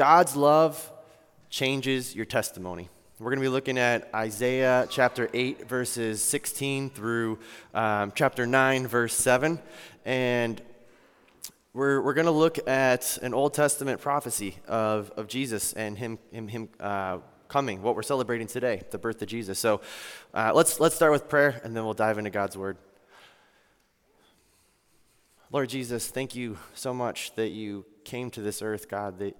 God's love changes your testimony. We're going to be looking at Isaiah chapter 8, verses 16 through um, chapter 9, verse 7. And we're, we're going to look at an Old Testament prophecy of, of Jesus and him, him, him uh, coming, what we're celebrating today, the birth of Jesus. So uh, let's, let's start with prayer and then we'll dive into God's word. Lord Jesus, thank you so much that you came to this earth, God, that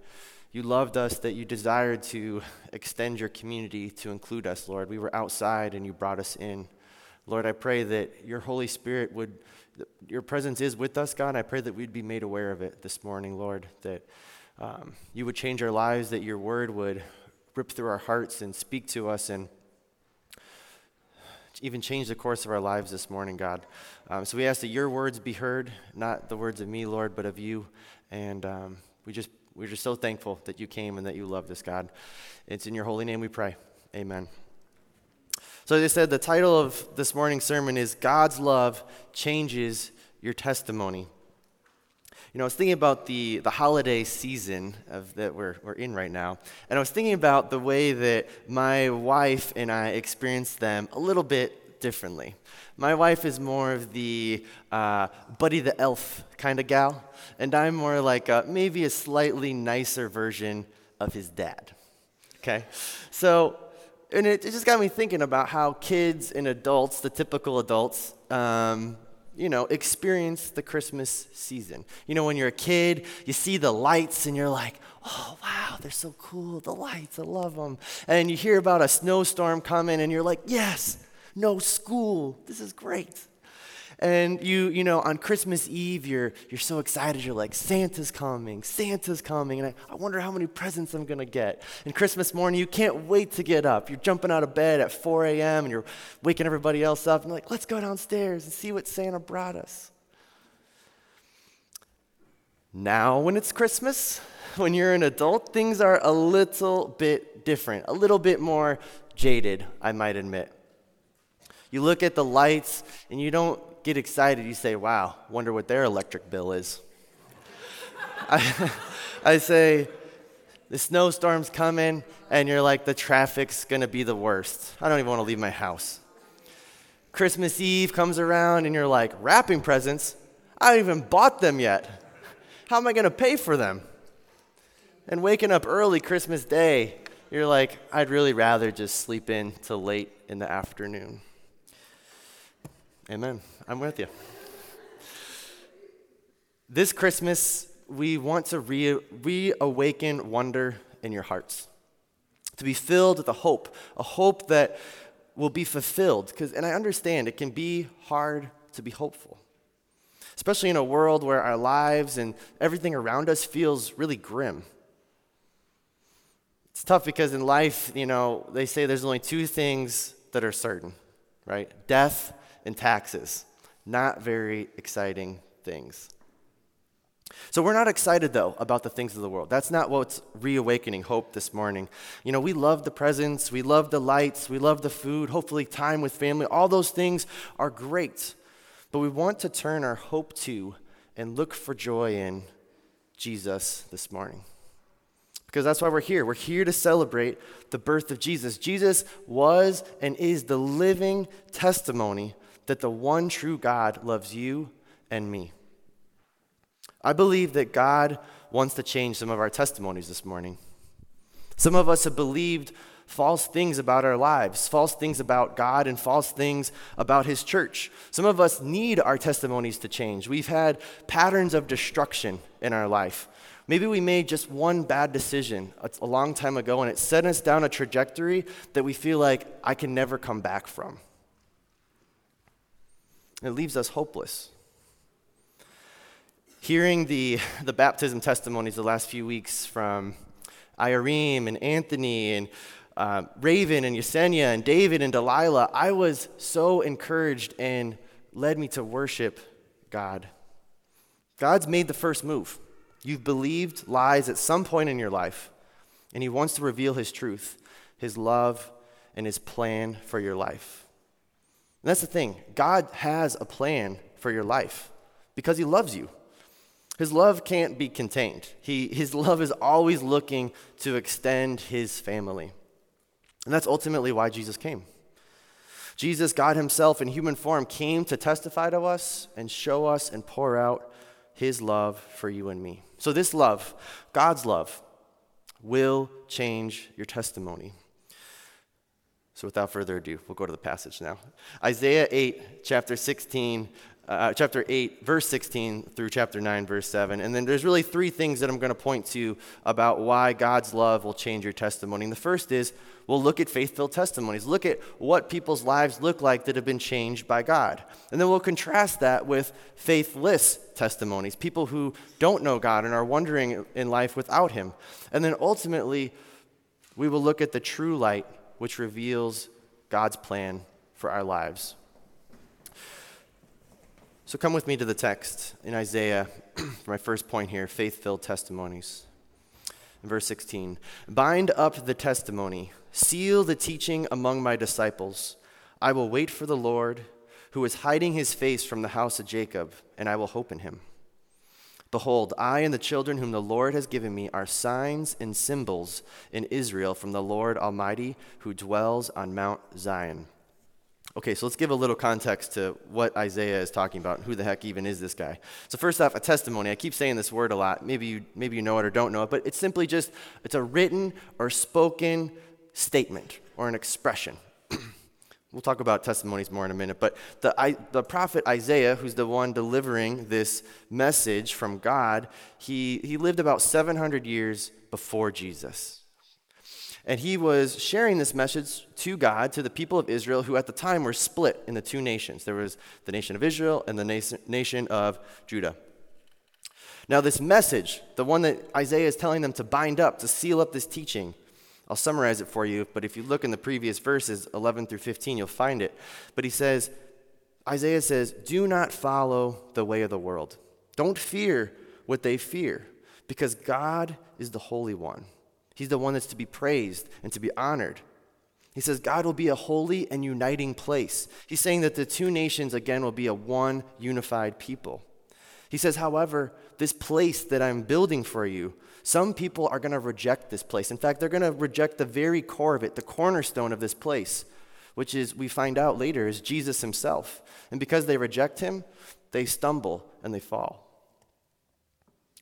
you loved us, that you desired to extend your community to include us, Lord. We were outside and you brought us in. Lord, I pray that your Holy Spirit would, your presence is with us, God. I pray that we'd be made aware of it this morning, Lord, that um, you would change our lives, that your word would rip through our hearts and speak to us and even change the course of our lives this morning, God. Um, so we ask that your words be heard, not the words of me, Lord, but of you. And um, we just we're just so thankful that you came and that you loved us, God. It's in your holy name we pray. Amen. So, I said, the title of this morning's sermon is God's Love Changes Your Testimony. You know, I was thinking about the, the holiday season of, that we're, we're in right now, and I was thinking about the way that my wife and I experienced them a little bit differently. My wife is more of the uh, Buddy the Elf kind of gal, and I'm more like a, maybe a slightly nicer version of his dad. Okay? So, and it, it just got me thinking about how kids and adults, the typical adults, um, you know, experience the Christmas season. You know, when you're a kid, you see the lights and you're like, oh, wow, they're so cool, the lights, I love them. And you hear about a snowstorm coming and you're like, yes, no school. This is great. And you, you know, on Christmas Eve, you're, you're so excited. You're like, Santa's coming, Santa's coming. And I, I wonder how many presents I'm going to get. And Christmas morning, you can't wait to get up. You're jumping out of bed at 4 a.m. and you're waking everybody else up. And like, let's go downstairs and see what Santa brought us. Now, when it's Christmas, when you're an adult, things are a little bit different, a little bit more jaded, I might admit. You look at the lights and you don't get excited. You say, wow, wonder what their electric bill is. I, I say, the snowstorm's coming, and you're like, the traffic's gonna be the worst. I don't even wanna leave my house. Christmas Eve comes around, and you're like, wrapping presents? I haven't even bought them yet. How am I gonna pay for them? And waking up early Christmas Day, you're like, I'd really rather just sleep in till late in the afternoon. Amen. I'm with you. This Christmas, we want to re- reawaken wonder in your hearts, to be filled with a hope, a hope that will be fulfilled. Because, and I understand it can be hard to be hopeful, especially in a world where our lives and everything around us feels really grim. It's tough because in life, you know, they say there's only two things that are certain, right? Death and taxes. Not very exciting things. So we're not excited though about the things of the world. That's not what's reawakening hope this morning. You know, we love the presents, we love the lights, we love the food, hopefully time with family. All those things are great. But we want to turn our hope to and look for joy in Jesus this morning. Because that's why we're here. We're here to celebrate the birth of Jesus. Jesus was and is the living testimony that the one true God loves you and me. I believe that God wants to change some of our testimonies this morning. Some of us have believed false things about our lives, false things about God, and false things about His church. Some of us need our testimonies to change. We've had patterns of destruction in our life. Maybe we made just one bad decision a long time ago, and it set us down a trajectory that we feel like I can never come back from. It leaves us hopeless. Hearing the, the baptism testimonies the last few weeks from Irene and Anthony and uh, Raven and Yesenia and David and Delilah, I was so encouraged and led me to worship God. God's made the first move. You've believed lies at some point in your life, and He wants to reveal His truth, His love, and His plan for your life. And that's the thing God has a plan for your life because He loves you. His love can't be contained. He, his love is always looking to extend his family. And that's ultimately why Jesus came. Jesus, God Himself in human form, came to testify to us and show us and pour out His love for you and me. So, this love, God's love, will change your testimony. So, without further ado, we'll go to the passage now. Isaiah 8, chapter 16, uh, chapter 8, verse 16 through chapter 9, verse 7. And then there's really three things that I'm going to point to about why God's love will change your testimony. And the first is we'll look at faith filled testimonies, look at what people's lives look like that have been changed by God. And then we'll contrast that with faithless testimonies, people who don't know God and are wandering in life without Him. And then ultimately, we will look at the true light, which reveals God's plan for our lives. So come with me to the text in Isaiah for my first point here faith filled testimonies. Verse 16 Bind up the testimony, seal the teaching among my disciples. I will wait for the Lord, who is hiding his face from the house of Jacob, and I will hope in him. Behold, I and the children whom the Lord has given me are signs and symbols in Israel from the Lord Almighty, who dwells on Mount Zion. Okay, so let's give a little context to what Isaiah is talking about who the heck even is this guy. So first off, a testimony. I keep saying this word a lot. Maybe you maybe you know it or don't know it, but it's simply just it's a written or spoken statement or an expression. We'll talk about testimonies more in a minute, but the, I, the prophet Isaiah, who's the one delivering this message from God, he, he lived about 700 years before Jesus. And he was sharing this message to God, to the people of Israel, who at the time were split in the two nations. There was the nation of Israel and the nation of Judah. Now, this message, the one that Isaiah is telling them to bind up, to seal up this teaching, I'll summarize it for you, but if you look in the previous verses, 11 through 15, you'll find it. But he says, Isaiah says, Do not follow the way of the world. Don't fear what they fear, because God is the Holy One. He's the one that's to be praised and to be honored. He says God will be a holy and uniting place. He's saying that the two nations, again, will be a one unified people. He says, however, this place that I'm building for you, some people are going to reject this place. In fact, they're going to reject the very core of it, the cornerstone of this place, which is, we find out later, is Jesus himself. And because they reject him, they stumble and they fall.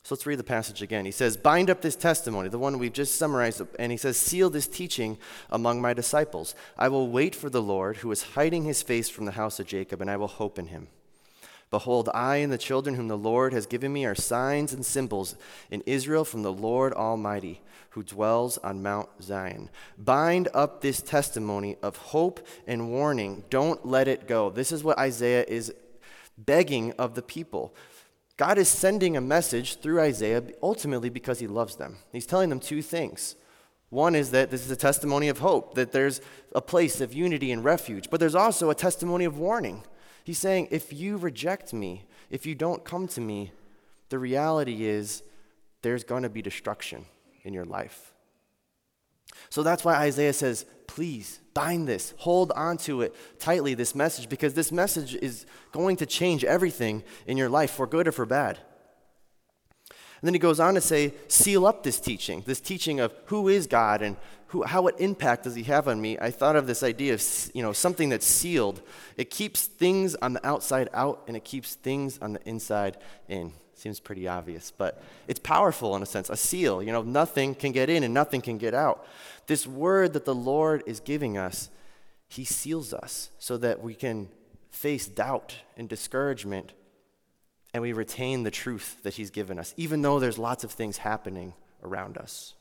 So let's read the passage again. He says, Bind up this testimony, the one we've just summarized, and he says, Seal this teaching among my disciples. I will wait for the Lord, who is hiding his face from the house of Jacob, and I will hope in him. Behold, I and the children whom the Lord has given me are signs and symbols in Israel from the Lord Almighty, who dwells on Mount Zion. Bind up this testimony of hope and warning. Don't let it go. This is what Isaiah is begging of the people. God is sending a message through Isaiah ultimately because he loves them. He's telling them two things. One is that this is a testimony of hope, that there's a place of unity and refuge, but there's also a testimony of warning. He's saying, if you reject me, if you don't come to me, the reality is there's going to be destruction in your life. So that's why Isaiah says, please bind this, hold onto it tightly, this message, because this message is going to change everything in your life for good or for bad. And then he goes on to say, seal up this teaching, this teaching of who is God and who, how what impact does he have on me. I thought of this idea of you know, something that's sealed. It keeps things on the outside out and it keeps things on the inside in. Seems pretty obvious, but it's powerful in a sense. A seal, you know, nothing can get in and nothing can get out. This word that the Lord is giving us, He seals us so that we can face doubt and discouragement and we retain the truth that He's given us, even though there's lots of things happening around us.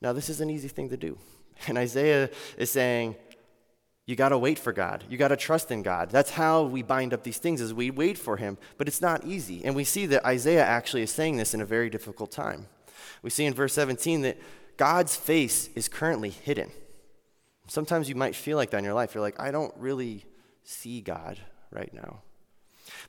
Now, this is an easy thing to do. And Isaiah is saying, you got to wait for God. You got to trust in God. That's how we bind up these things is we wait for him, but it's not easy. And we see that Isaiah actually is saying this in a very difficult time. We see in verse 17 that God's face is currently hidden. Sometimes you might feel like that in your life. You're like, I don't really see God right now.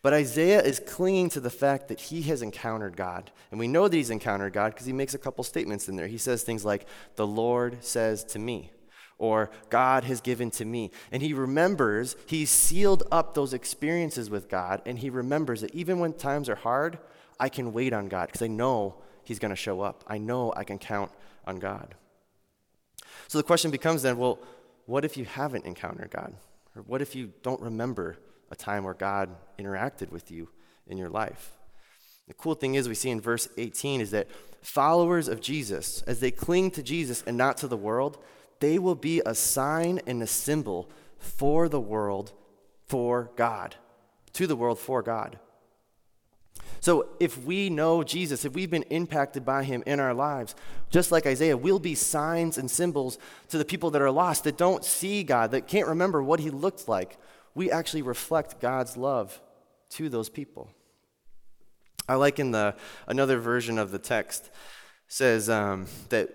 But Isaiah is clinging to the fact that he has encountered God. And we know that he's encountered God because he makes a couple statements in there. He says things like, The Lord says to me or God has given to me. And he remembers, he's sealed up those experiences with God, and he remembers that even when times are hard, I can wait on God because I know he's going to show up. I know I can count on God. So the question becomes then well, what if you haven't encountered God? Or what if you don't remember a time where God interacted with you in your life? The cool thing is, we see in verse 18 is that followers of Jesus, as they cling to Jesus and not to the world, they will be a sign and a symbol for the world, for God, to the world, for God. So if we know Jesus, if we've been impacted by him in our lives, just like Isaiah, we'll be signs and symbols to the people that are lost, that don't see God, that can't remember what he looked like. We actually reflect God's love to those people. I like in the another version of the text says um, that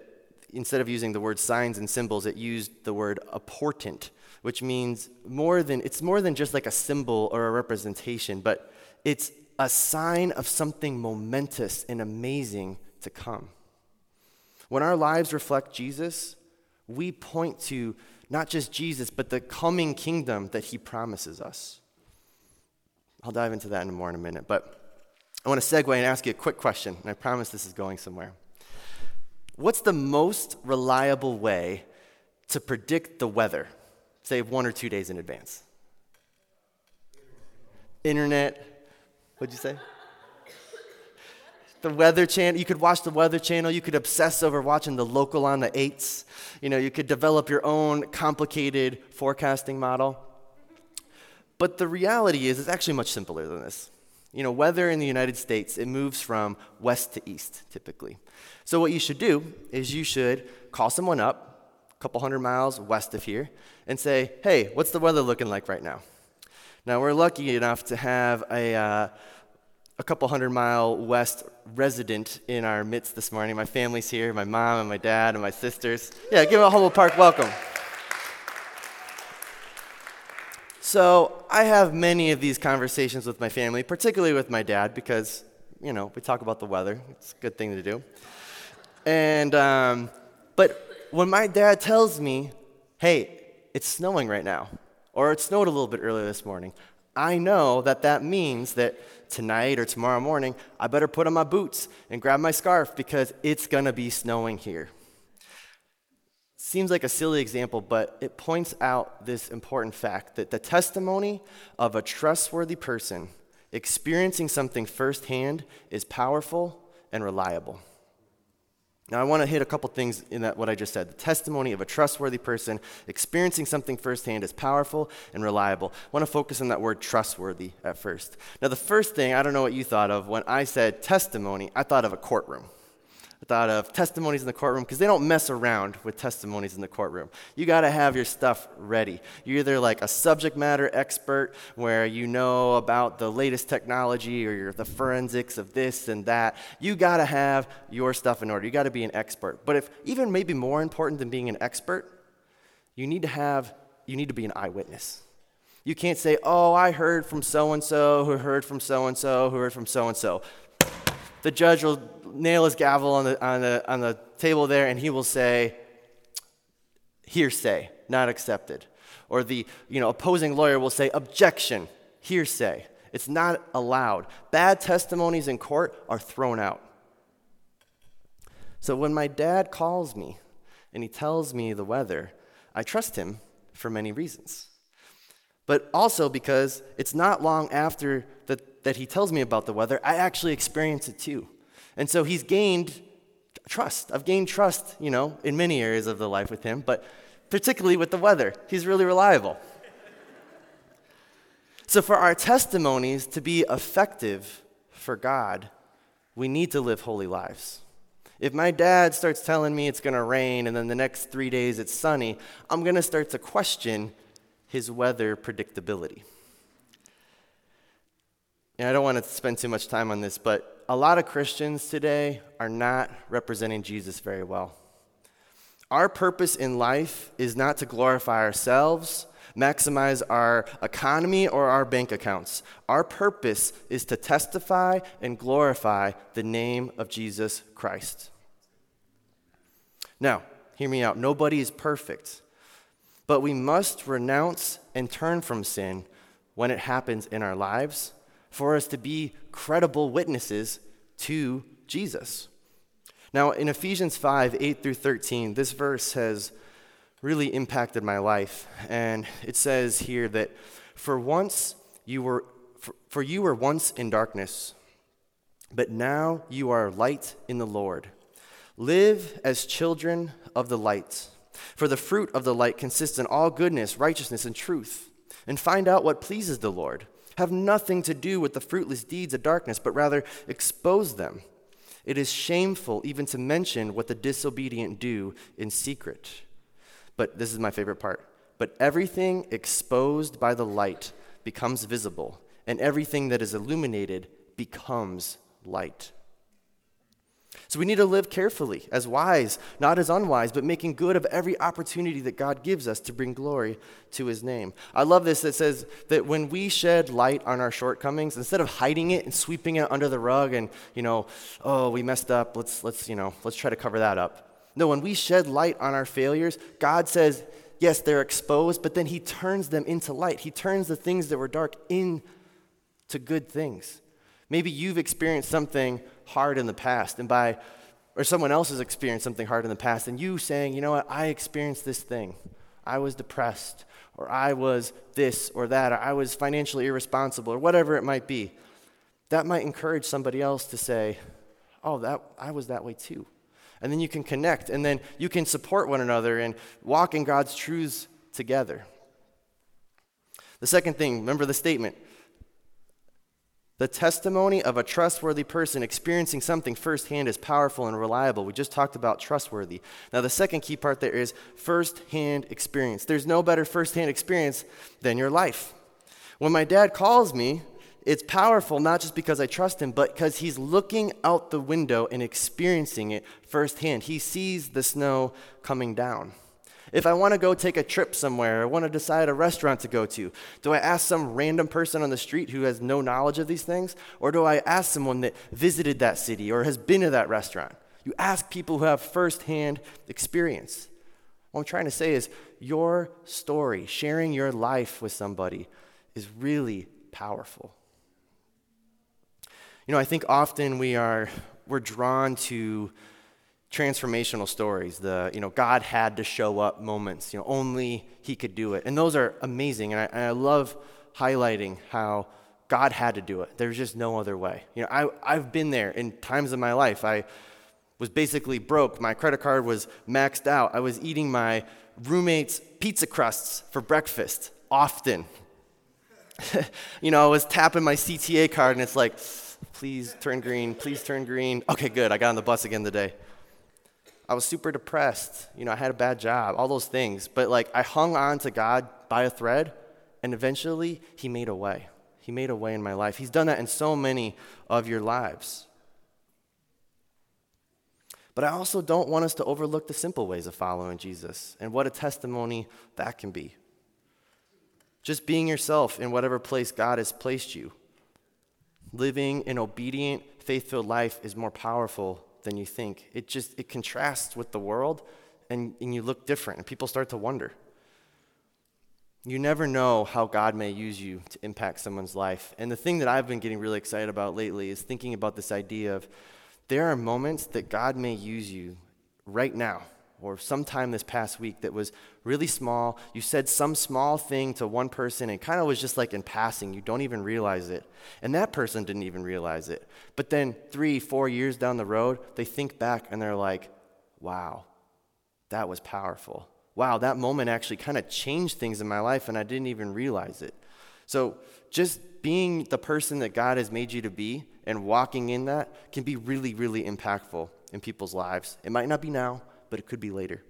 instead of using the word signs and symbols, it used the word a portent, which means more than, it's more than just like a symbol or a representation, but it's a sign of something momentous and amazing to come. When our lives reflect Jesus, we point to not just Jesus, but the coming kingdom that he promises us. I'll dive into that in more in a minute, but I want to segue and ask you a quick question, and I promise this is going somewhere. What's the most reliable way to predict the weather, say one or two days in advance? Internet. What'd you say? The Weather Channel. You could watch the Weather Channel. You could obsess over watching the local on the eights. You know, you could develop your own complicated forecasting model. But the reality is, it's actually much simpler than this. You know, weather in the United States, it moves from west to east typically. So, what you should do is you should call someone up a couple hundred miles west of here and say, hey, what's the weather looking like right now? Now, we're lucky enough to have a, uh, a couple hundred mile west resident in our midst this morning. My family's here, my mom and my dad and my sisters. Yeah, give them a Humboldt Park welcome. So, I have many of these conversations with my family, particularly with my dad, because, you know, we talk about the weather. It's a good thing to do. And, um, but when my dad tells me, hey, it's snowing right now, or it snowed a little bit earlier this morning, I know that that means that tonight or tomorrow morning, I better put on my boots and grab my scarf because it's going to be snowing here. Seems like a silly example, but it points out this important fact that the testimony of a trustworthy person experiencing something firsthand is powerful and reliable. Now, I want to hit a couple things in that what I just said. The testimony of a trustworthy person experiencing something firsthand is powerful and reliable. I want to focus on that word trustworthy at first. Now, the first thing, I don't know what you thought of when I said testimony, I thought of a courtroom. Thought of testimonies in the courtroom because they don't mess around with testimonies in the courtroom. You got to have your stuff ready. You're either like a subject matter expert where you know about the latest technology or you're the forensics of this and that. You got to have your stuff in order. You got to be an expert. But if even maybe more important than being an expert, you need to have you need to be an eyewitness. You can't say, "Oh, I heard from so and so, who heard from so and so, who heard from so and so." The judge will nail his gavel on the, on the, on the table there and he will say, hearsay, not accepted. Or the you know, opposing lawyer will say, objection, hearsay. It's not allowed. Bad testimonies in court are thrown out. So when my dad calls me and he tells me the weather, I trust him for many reasons. But also because it's not long after that, that he tells me about the weather, I actually experience it too. And so he's gained trust. I've gained trust, you know, in many areas of the life with him, but particularly with the weather. He's really reliable. so for our testimonies to be effective for God, we need to live holy lives. If my dad starts telling me it's going to rain and then the next three days it's sunny, I'm going to start to question his weather predictability. And I don't want to spend too much time on this, but a lot of Christians today are not representing Jesus very well. Our purpose in life is not to glorify ourselves, maximize our economy, or our bank accounts. Our purpose is to testify and glorify the name of Jesus Christ. Now, hear me out. Nobody is perfect. but we must renounce and turn from sin when it happens in our lives for us to be credible witnesses to Jesus. Now, in Ephesians 5 8 through 13, this verse has really impacted my life. And it says here that for once you were, for, for you were once in darkness, but now you are light in the Lord. Live as children of the light. For the fruit of the light consists in all goodness, righteousness, and truth. And find out what pleases the Lord. Have nothing to do with the fruitless deeds of darkness, but rather expose them. It is shameful even to mention what the disobedient do in secret. But this is my favorite part. But everything exposed by the light becomes visible, and everything that is illuminated becomes light. So we need to live carefully, as wise, not as unwise, but making good of every opportunity that God gives us to bring glory to his name. I love this that says that when we shed light on our shortcomings, instead of hiding it and sweeping it under the rug and, you know, oh, we messed up, let's let's, you know, let's try to cover that up. No, when we shed light on our failures, God says, yes, they're exposed, but then he turns them into light. He turns the things that were dark into good things. Maybe you've experienced something hard in the past, and by, or someone else has experienced something hard in the past, and you saying, you know what, I experienced this thing. I was depressed, or I was this or that, or I was financially irresponsible, or whatever it might be. That might encourage somebody else to say, oh, that, I was that way too. And then you can connect, and then you can support one another and walk in God's truths together. The second thing, remember the statement the testimony of a trustworthy person experiencing something firsthand is powerful and reliable. We just talked about trustworthy. Now, the second key part there is firsthand experience. There's no better firsthand experience than your life. When my dad calls me, it's powerful not just because I trust him, but because he's looking out the window and experiencing it firsthand. He sees the snow coming down. If I want to go take a trip somewhere, I want to decide a restaurant to go to, do I ask some random person on the street who has no knowledge of these things? Or do I ask someone that visited that city or has been to that restaurant? You ask people who have firsthand experience. What I'm trying to say is your story, sharing your life with somebody, is really powerful. You know, I think often we are we're drawn to transformational stories the you know god had to show up moments you know only he could do it. And those are amazing. And i, and I love highlighting how god had to do it. There's just no other way. You know I, i've been there in times of my life. I was basically broke. My credit card was maxed out. I was eating my roommate's pizza crusts for breakfast often. You know i was tapping my cta card and it's like please turn green please turn green. Okay good. I got on the bus again today I was super depressed. You know, I had a bad job, all those things. But like, I hung on to God by a thread, and eventually, He made a way. He made a way in my life. He's done that in so many of your lives. But I also don't want us to overlook the simple ways of following Jesus and what a testimony that can be. Just being yourself in whatever place God has placed you. Living an obedient, faith filled life is more powerful than you think. It just it contrasts with the world and, and you look different and people start to wonder. You never know how God may use you to impact someone's life. And the thing that I've been getting really excited about lately is thinking about this idea of there are moments that God may use you right now or sometime this past week that was really small. You said some small thing to one person and kind of was just like in passing. You don't even realize it. And that person didn't even realize it. But then three, four years down the road, they think back and they're like, wow, that was powerful. Wow, that moment actually kind of changed things in my life and I didn't even realize it. So just being the person that God has made you to be and walking in that can be really, really impactful in people's lives. It might not be now but it could be later.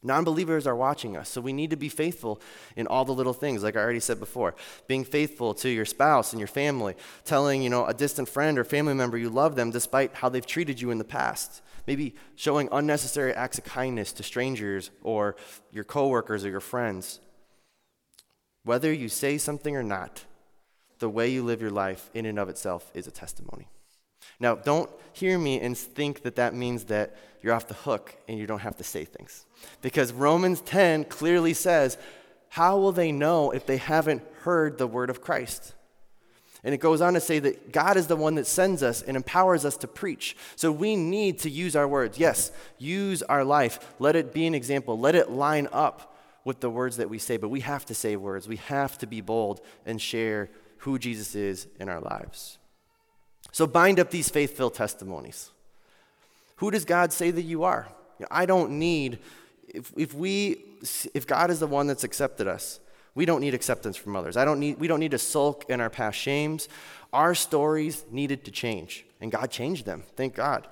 Non believers are watching us, so we need to be faithful in all the little things, like I already said before. Being faithful to your spouse and your family, telling you know, a distant friend or family member you love them despite how they've treated you in the past. Maybe showing unnecessary acts of kindness to strangers or your coworkers or your friends. Whether you say something or not, the way you live your life in and of itself is a testimony. Now, don't hear me and think that that means that you're off the hook and you don't have to say things. Because Romans 10 clearly says, How will they know if they haven't heard the word of Christ? And it goes on to say that God is the one that sends us and empowers us to preach. So we need to use our words. Yes, use our life. Let it be an example. Let it line up with the words that we say. But we have to say words. We have to be bold and share who Jesus is in our lives. So bind up these faith filled testimonies. Who does God say that you are? I don't need, if, if we, if God is the one that's accepted us, we don't need acceptance from others. I don't need, we don't need to sulk in our past shames. Our stories needed to change, and God changed them. Thank God.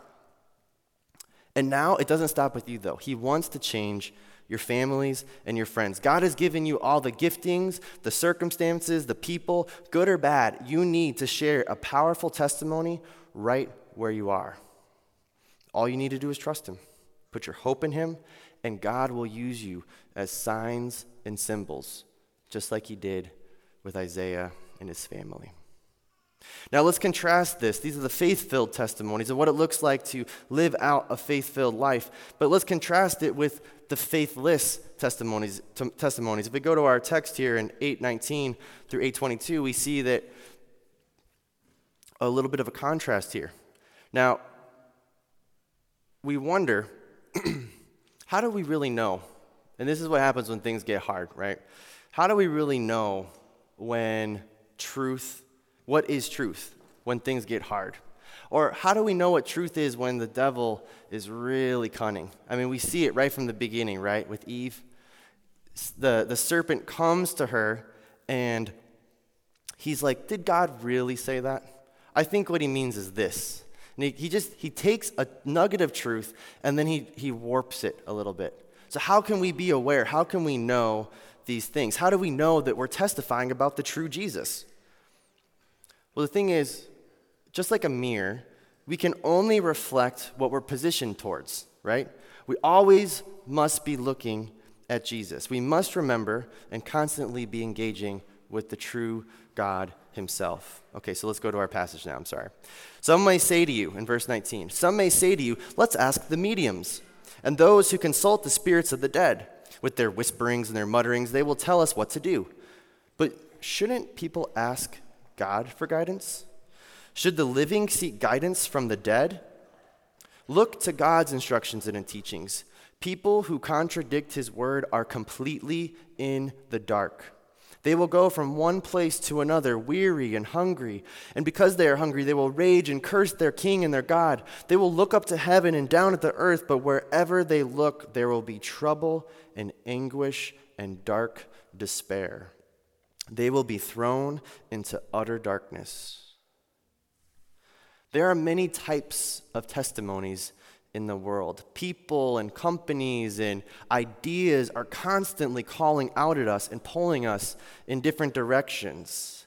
And now it doesn't stop with you, though. He wants to change your families and your friends. God has given you all the giftings, the circumstances, the people, good or bad. You need to share a powerful testimony right where you are. All you need to do is trust Him, put your hope in Him, and God will use you as signs and symbols just like he did with Isaiah and his family. Now, let's contrast this. These are the faith filled testimonies of what it looks like to live out a faith filled life. But let's contrast it with the faithless testimonies, t- testimonies. If we go to our text here in 819 through 822, we see that a little bit of a contrast here. Now, we wonder how do we really know? And this is what happens when things get hard, right? How do we really know when truth, what is truth, when things get hard? Or how do we know what truth is when the devil is really cunning? I mean, we see it right from the beginning, right? With Eve. The, the serpent comes to her and he's like, Did God really say that? I think what he means is this. And he, he just he takes a nugget of truth and then he, he warps it a little bit. So how can we be aware? How can we know these things? How do we know that we're testifying about the true Jesus? Well, the thing is, just like a mirror, we can only reflect what we're positioned towards, right? We always must be looking at Jesus. We must remember and constantly be engaging with the true God himself. Okay, so let's go to our passage now. I'm sorry. Some may say to you, in verse 19, some may say to you, let's ask the mediums and those who consult the spirits of the dead with their whisperings and their mutterings, they will tell us what to do. But shouldn't people ask God for guidance? Should the living seek guidance from the dead? Look to God's instructions and teachings. People who contradict his word are completely in the dark. They will go from one place to another, weary and hungry. And because they are hungry, they will rage and curse their king and their God. They will look up to heaven and down at the earth, but wherever they look, there will be trouble and anguish and dark despair. They will be thrown into utter darkness. There are many types of testimonies in the world. People and companies and ideas are constantly calling out at us and pulling us in different directions.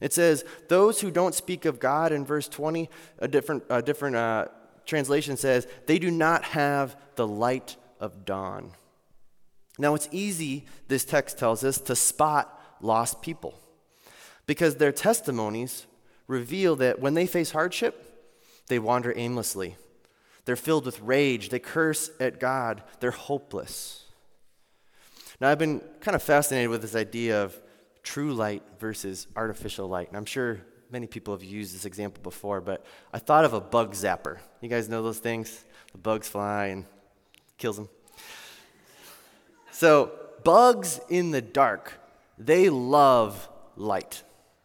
It says, Those who don't speak of God in verse 20, a different, a different uh, translation says, they do not have the light of dawn. Now, it's easy, this text tells us, to spot lost people because their testimonies reveal that when they face hardship, they wander aimlessly they're filled with rage. They curse at God. They're hopeless. Now, I've been kind of fascinated with this idea of true light versus artificial light. And I'm sure many people have used this example before, but I thought of a bug zapper. You guys know those things? The bugs fly and kills them. So, bugs in the dark, they love light,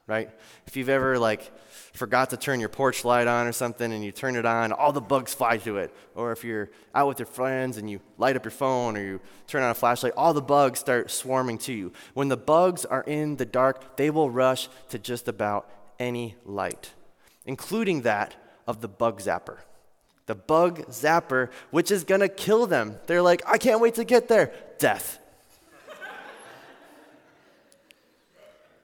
right? If you've ever like forgot to turn your porch light on or something and you turn it on, all the bugs fly to it. Or if you're out with your friends and you light up your phone or you turn on a flashlight, all the bugs start swarming to you. When the bugs are in the dark, they will rush to just about any light, including that of the bug zapper. The bug zapper, which is gonna kill them. They're like, I can't wait to get there. Death.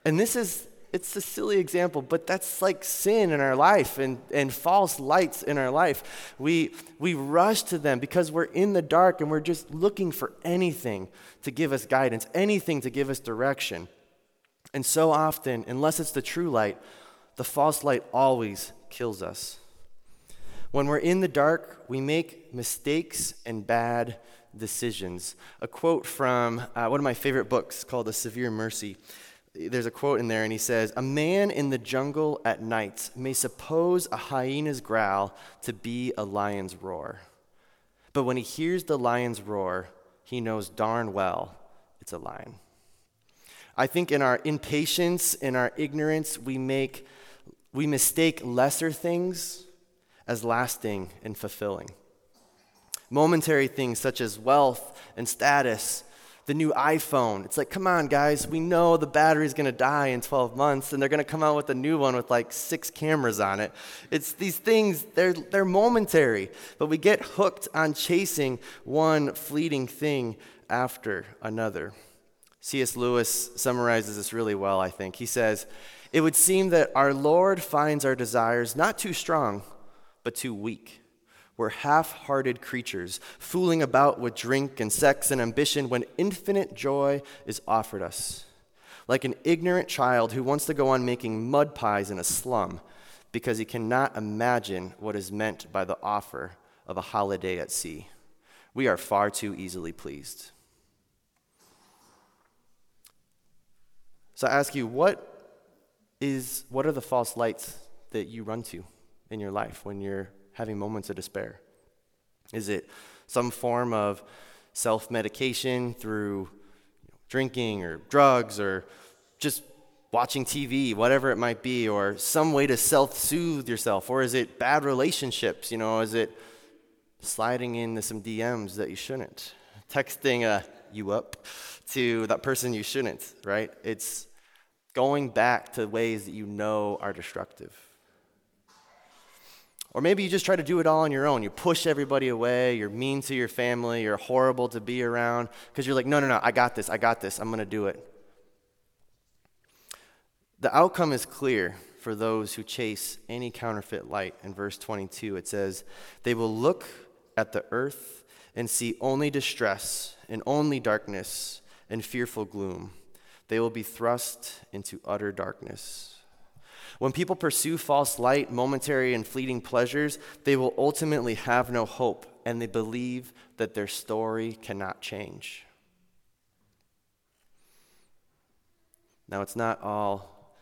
and this is it's a silly example, but that's like sin in our life and, and false lights in our life. We, we rush to them because we're in the dark and we're just looking for anything to give us guidance, anything to give us direction. And so often, unless it's the true light, the false light always kills us. When we're in the dark, we make mistakes and bad decisions. A quote from uh, one of my favorite books called A Severe Mercy. There's a quote in there, and he says, A man in the jungle at night may suppose a hyena's growl to be a lion's roar. But when he hears the lion's roar, he knows darn well it's a lion. I think in our impatience, in our ignorance, we make we mistake lesser things as lasting and fulfilling. Momentary things such as wealth and status, the new iPhone. It's like, come on, guys, we know the battery's gonna die in 12 months, and they're gonna come out with a new one with like six cameras on it. It's these things, they're, they're momentary, but we get hooked on chasing one fleeting thing after another. C.S. Lewis summarizes this really well, I think. He says, It would seem that our Lord finds our desires not too strong, but too weak. We're half hearted creatures, fooling about with drink and sex and ambition when infinite joy is offered us. Like an ignorant child who wants to go on making mud pies in a slum because he cannot imagine what is meant by the offer of a holiday at sea. We are far too easily pleased. So I ask you, what is what are the false lights that you run to in your life when you're having moments of despair? Is it some form of self-medication through drinking or drugs or just watching TV, whatever it might be, or some way to self-soothe yourself, or is it bad relationships? You know, is it sliding into some DMs that you shouldn't, texting a you up to that person you shouldn't, right? It's going back to ways that you know are destructive. Or maybe you just try to do it all on your own. You push everybody away. You're mean to your family. You're horrible to be around because you're like, no, no, no, I got this. I got this. I'm going to do it. The outcome is clear for those who chase any counterfeit light. In verse 22, it says, They will look at the earth and see only distress and only darkness and fearful gloom. They will be thrust into utter darkness. When people pursue false light, momentary and fleeting pleasures, they will ultimately have no hope and they believe that their story cannot change. Now, it's not all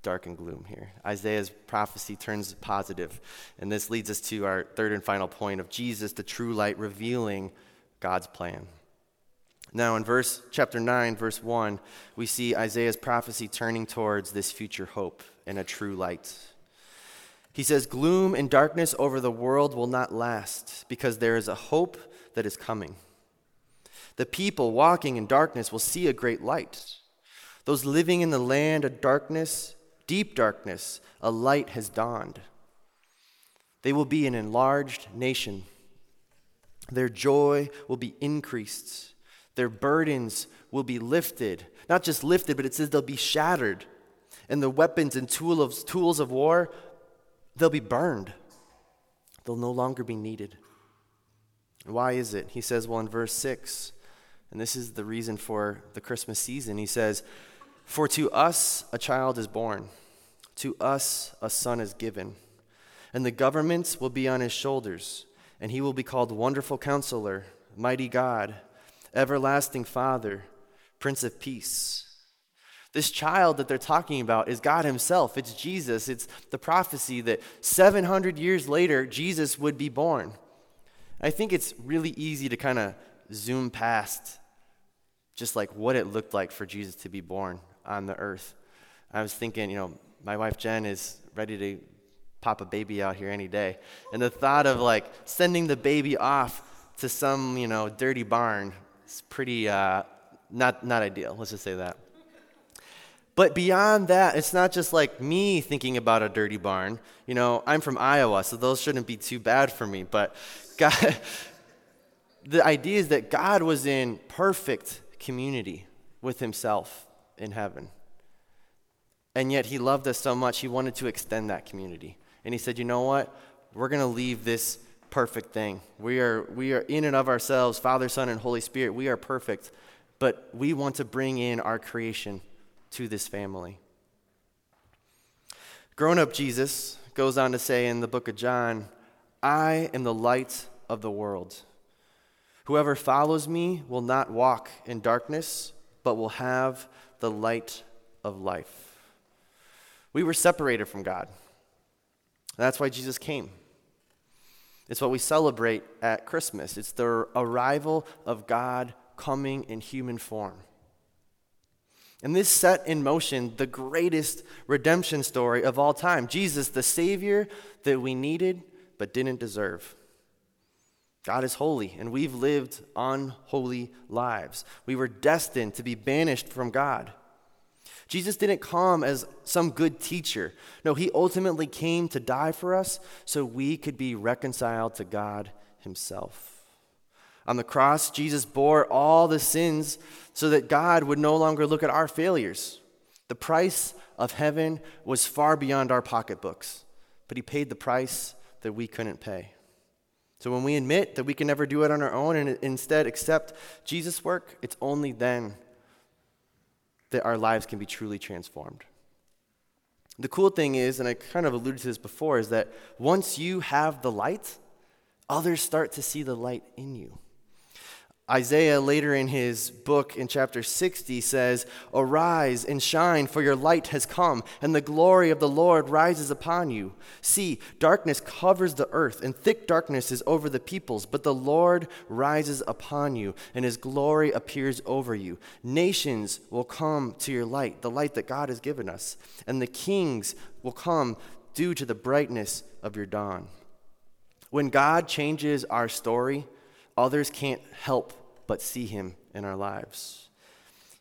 dark and gloom here. Isaiah's prophecy turns positive, and this leads us to our third and final point of Jesus, the true light, revealing God's plan. Now, in verse chapter 9, verse 1, we see Isaiah's prophecy turning towards this future hope and a true light. He says, Gloom and darkness over the world will not last, because there is a hope that is coming. The people walking in darkness will see a great light. Those living in the land of darkness deep darkness, a light has dawned. They will be an enlarged nation. Their joy will be increased. Their burdens will be lifted. Not just lifted, but it says they'll be shattered. And the weapons and tool of, tools of war, they'll be burned. They'll no longer be needed. Why is it? He says, well, in verse 6, and this is the reason for the Christmas season, he says, for to us a child is born, to us a son is given, and the governments will be on his shoulders, and he will be called Wonderful Counselor, Mighty God, Everlasting Father, Prince of Peace. This child that they're talking about is God Himself. It's Jesus. It's the prophecy that 700 years later, Jesus would be born. I think it's really easy to kind of zoom past just like what it looked like for Jesus to be born on the earth. I was thinking, you know, my wife Jen is ready to pop a baby out here any day. And the thought of like sending the baby off to some, you know, dirty barn is pretty uh, not, not ideal. Let's just say that. But beyond that, it's not just like me thinking about a dirty barn. You know, I'm from Iowa, so those shouldn't be too bad for me. But God, the idea is that God was in perfect community with himself in heaven. And yet he loved us so much, he wanted to extend that community. And he said, You know what? We're going to leave this perfect thing. We are, we are in and of ourselves, Father, Son, and Holy Spirit. We are perfect. But we want to bring in our creation to this family. Grown up Jesus goes on to say in the book of John, I am the light of the world. Whoever follows me will not walk in darkness, but will have the light of life. We were separated from God. That's why Jesus came. It's what we celebrate at Christmas. It's the arrival of God coming in human form. And this set in motion the greatest redemption story of all time Jesus, the Savior that we needed but didn't deserve. God is holy, and we've lived unholy lives. We were destined to be banished from God. Jesus didn't come as some good teacher. No, he ultimately came to die for us so we could be reconciled to God himself. On the cross, Jesus bore all the sins so that God would no longer look at our failures. The price of heaven was far beyond our pocketbooks, but he paid the price that we couldn't pay. So when we admit that we can never do it on our own and instead accept Jesus' work, it's only then that our lives can be truly transformed. The cool thing is, and I kind of alluded to this before, is that once you have the light, others start to see the light in you. Isaiah, later in his book in chapter 60, says, Arise and shine, for your light has come, and the glory of the Lord rises upon you. See, darkness covers the earth, and thick darkness is over the peoples, but the Lord rises upon you, and his glory appears over you. Nations will come to your light, the light that God has given us, and the kings will come due to the brightness of your dawn. When God changes our story, others can't help but see him in our lives.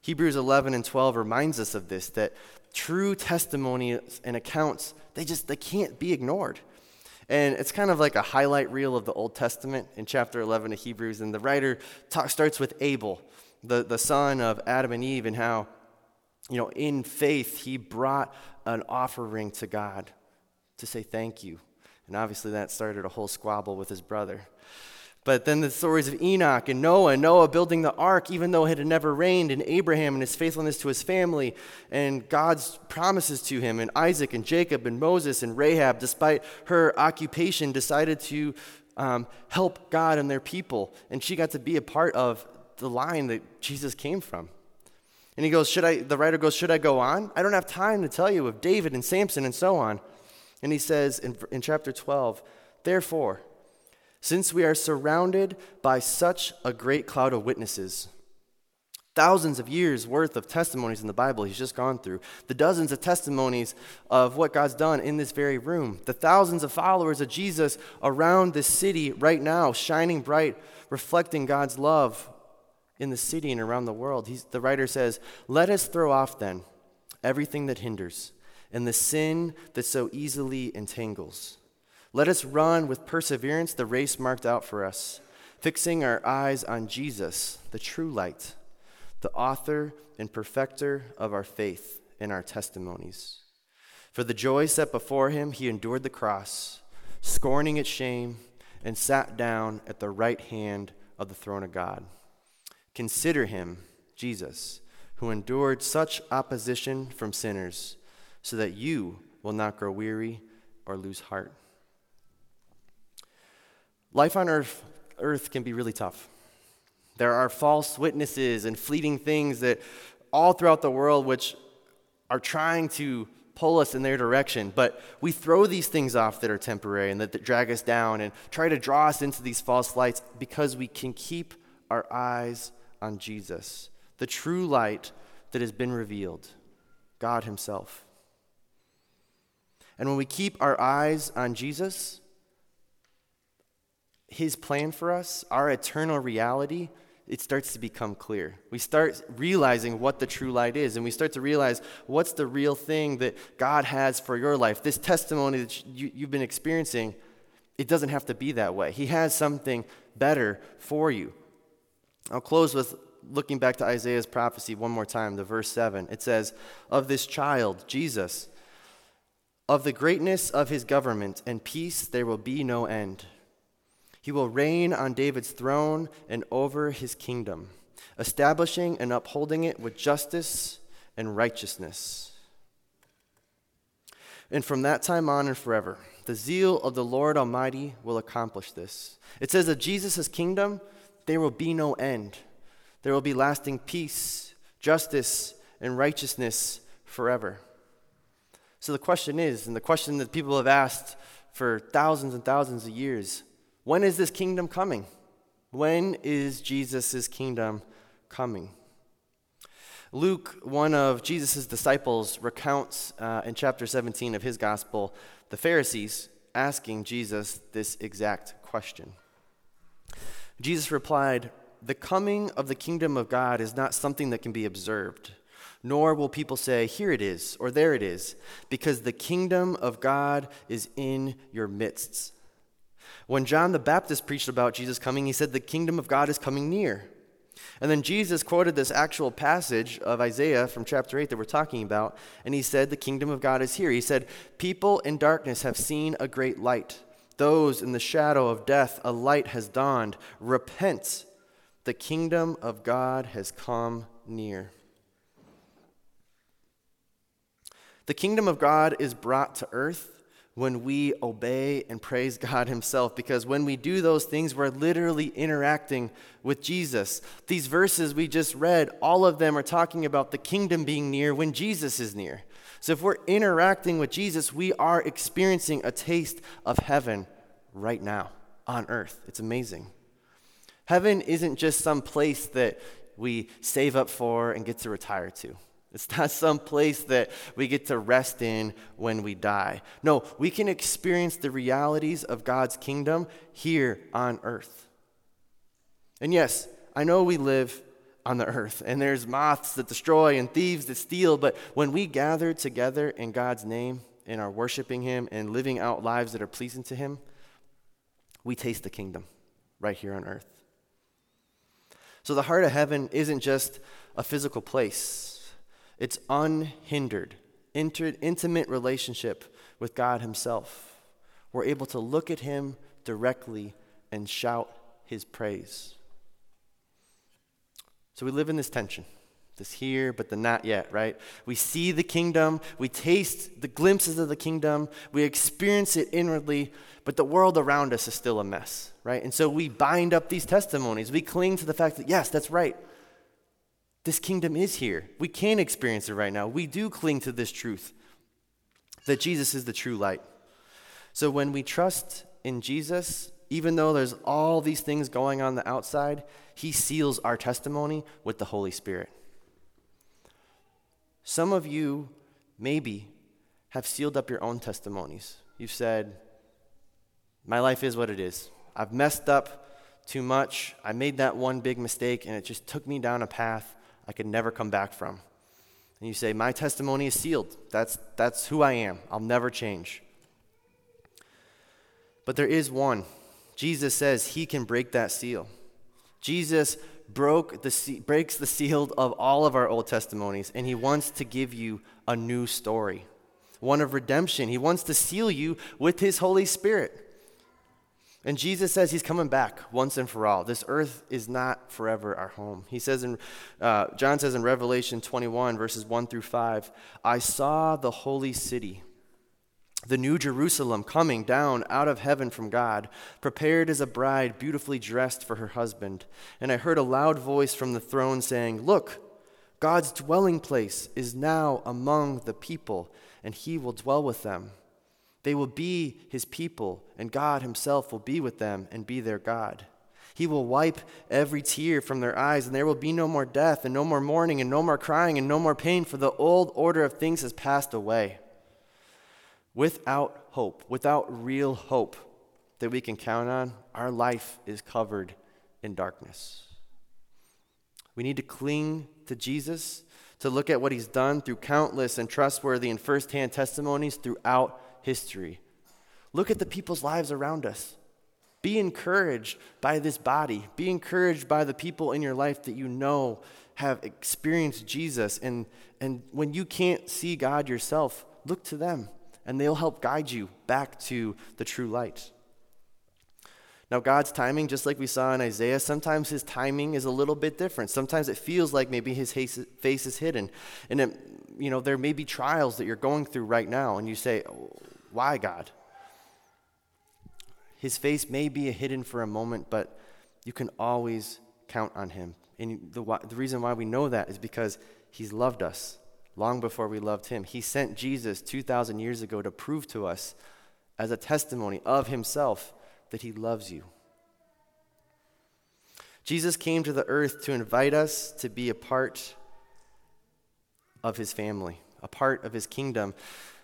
Hebrews 11 and 12 reminds us of this that true testimonies and accounts they just they can't be ignored. And it's kind of like a highlight reel of the Old Testament in chapter 11 of Hebrews. And the writer talk, starts with Abel, the, the son of Adam and Eve, and how, you know, in faith, he brought an offering to God to say thank you. And obviously, that started a whole squabble with his brother. But then the stories of Enoch and Noah, Noah building the ark, even though it had never rained, and Abraham and his faithfulness to his family, and God's promises to him, and Isaac and Jacob and Moses and Rahab, despite her occupation, decided to um, help God and their people. And she got to be a part of the line that Jesus came from. And he goes, Should I, the writer goes, Should I go on? I don't have time to tell you of David and Samson and so on. And he says in, in chapter 12, Therefore, since we are surrounded by such a great cloud of witnesses. Thousands of years worth of testimonies in the Bible he's just gone through. The dozens of testimonies of what God's done in this very room. The thousands of followers of Jesus around this city right now, shining bright, reflecting God's love in the city and around the world. He's, the writer says, Let us throw off then everything that hinders and the sin that so easily entangles let us run with perseverance the race marked out for us, fixing our eyes on Jesus, the true light, the author and perfecter of our faith and our testimonies. For the joy set before him, he endured the cross, scorning its shame, and sat down at the right hand of the throne of God. Consider him, Jesus, who endured such opposition from sinners, so that you will not grow weary or lose heart. Life on earth, earth can be really tough. There are false witnesses and fleeting things that all throughout the world which are trying to pull us in their direction. But we throw these things off that are temporary and that, that drag us down and try to draw us into these false lights because we can keep our eyes on Jesus, the true light that has been revealed, God Himself. And when we keep our eyes on Jesus, his plan for us, our eternal reality, it starts to become clear. We start realizing what the true light is, and we start to realize what's the real thing that God has for your life. This testimony that you, you've been experiencing, it doesn't have to be that way. He has something better for you. I'll close with looking back to Isaiah's prophecy one more time, the verse 7. It says, Of this child, Jesus, of the greatness of his government and peace there will be no end he will reign on David's throne and over his kingdom, establishing and upholding it with justice and righteousness. And from that time on and forever, The zeal of the Lord Almighty will accomplish this. It says of Jesus' kingdom, there will be no end. There will be lasting peace, justice, and righteousness forever. So the question is, and the question that people have asked for thousands and thousands of years when is this kingdom coming? When is Jesus' kingdom coming? Luke, one of Jesus' disciples, recounts uh, in chapter 17 of his gospel the Pharisees asking Jesus this exact question. Jesus replied, The coming of the kingdom of God is not something that can be observed, nor will people say, Here it is, or there it is, because the kingdom of God is in your midst. When John the Baptist preached about Jesus coming, he said, The kingdom of God is coming near. And then Jesus quoted this actual passage of Isaiah from chapter 8 that we're talking about, and he said, The kingdom of God is here. He said, People in darkness have seen a great light. Those in the shadow of death, a light has dawned. Repent, the kingdom of God has come near. The kingdom of God is brought to earth when we obey and praise God Himself, because when we do those things, we're literally interacting with Jesus. These verses we just read, all of them are talking about the kingdom being near when Jesus is near. So if we're interacting with Jesus, we are experiencing a taste of heaven right now on earth. It's amazing. Heaven isn't just some place that we save up for and get to retire to. It's not some place that we get to rest in when we die. No, we can experience the realities of God's kingdom here on earth. And yes, I know we live on the earth and there's moths that destroy and thieves that steal, but when we gather together in God's name and are worshiping Him and living out lives that are pleasing to Him, we taste the kingdom right here on earth. So the heart of heaven isn't just a physical place. It's unhindered, inter- intimate relationship with God Himself. We're able to look at Him directly and shout His praise. So we live in this tension this here, but the not yet, right? We see the kingdom, we taste the glimpses of the kingdom, we experience it inwardly, but the world around us is still a mess, right? And so we bind up these testimonies. We cling to the fact that, yes, that's right. This kingdom is here. We can experience it right now. We do cling to this truth that Jesus is the true light. So when we trust in Jesus, even though there's all these things going on the outside, he seals our testimony with the Holy Spirit. Some of you, maybe, have sealed up your own testimonies. You've said, My life is what it is. I've messed up too much. I made that one big mistake, and it just took me down a path I could never come back from. And you say, My testimony is sealed. That's, that's who I am. I'll never change. But there is one. Jesus says he can break that seal. Jesus broke the, breaks the seal of all of our old testimonies, and he wants to give you a new story, one of redemption. He wants to seal you with his Holy Spirit. And Jesus says he's coming back once and for all. This earth is not forever our home. He says in, uh, John says in Revelation 21, verses 1 through 5, I saw the holy city, the new Jerusalem, coming down out of heaven from God, prepared as a bride beautifully dressed for her husband. And I heard a loud voice from the throne saying, Look, God's dwelling place is now among the people, and he will dwell with them. They will be his people, and God himself will be with them and be their God. He will wipe every tear from their eyes, and there will be no more death, and no more mourning, and no more crying, and no more pain, for the old order of things has passed away. Without hope, without real hope that we can count on, our life is covered in darkness. We need to cling to Jesus, to look at what he's done through countless and trustworthy and firsthand testimonies throughout history. Look at the people's lives around us. Be encouraged by this body. Be encouraged by the people in your life that you know have experienced Jesus. And, and when you can't see God yourself, look to them, and they'll help guide you back to the true light. Now, God's timing, just like we saw in Isaiah, sometimes his timing is a little bit different. Sometimes it feels like maybe his face is hidden. And, it, you know, there may be trials that you're going through right now, and you say, why, God? His face may be hidden for a moment, but you can always count on Him. And the, the reason why we know that is because He's loved us long before we loved Him. He sent Jesus 2,000 years ago to prove to us, as a testimony of Himself, that He loves you. Jesus came to the earth to invite us to be a part of His family, a part of His kingdom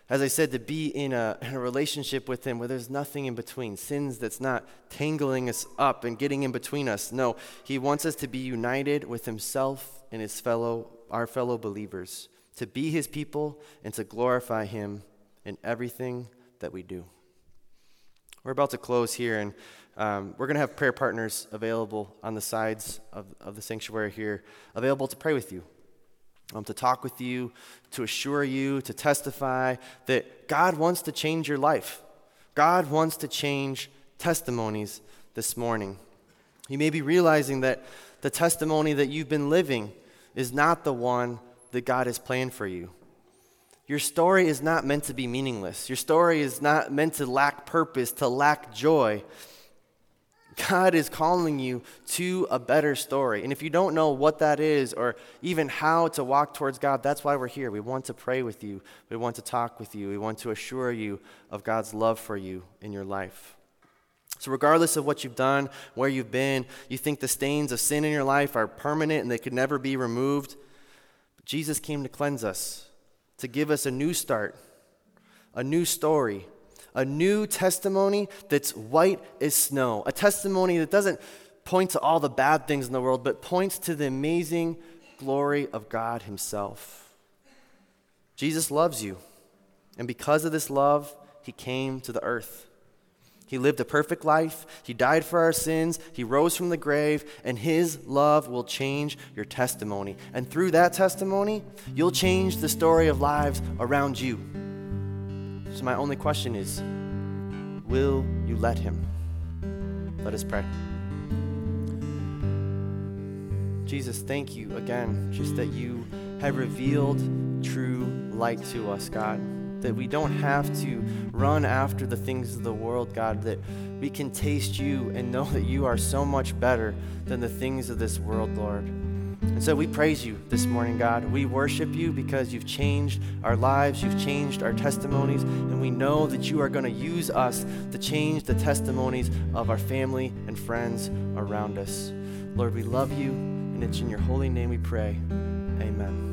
as I said, to be in a, in a relationship with Him where there's nothing in between, sins that's not tangling us up and getting in between us. No, He wants us to be united with Himself and His fellow, our fellow believers, to be His people and to glorify Him in everything that we do. We're about to close here, and um, we're going to have prayer partners available on the sides of, of the sanctuary here, available to pray with you um, to talk with you, to assure you, to testify that God wants to change your life. God wants to change testimonies this morning. You may be realizing that the testimony that you've been living is not the one that God has planned for you. Your story is not meant to be meaningless. Your story is not meant to lack purpose, to lack joy. God is calling you to a better story. And if you don't know what that is or even how to walk towards God, that's why we're here. We want to pray with you, we want to talk with you, we want to assure you of God's love for you in your life. So, regardless of what you've done, where you've been, you think the stains of sin in your life are permanent and they could never be removed. But Jesus came to cleanse us, to give us a new start, a new story, a new testimony that's white as snow, a testimony that doesn't point to all the bad things in the world, but points to the amazing glory of God Himself. Jesus loves you, and because of this love, He came to the earth. He lived a perfect life. He died for our sins. He rose from the grave, and His love will change your testimony. And through that testimony, you'll change the story of lives around you. So, my only question is will you let him? Let us pray. Jesus, thank you again, just that you have revealed true light to us, God. That we don't have to run after the things of the world, God. That we can taste you and know that you are so much better than the things of this world, Lord. And so we praise you this morning, God. We worship you because you've changed our lives, you've changed our testimonies, and we know that you are going to use us to change the testimonies of our family and friends around us. Lord, we love you, and it's in your holy name we pray. Amen.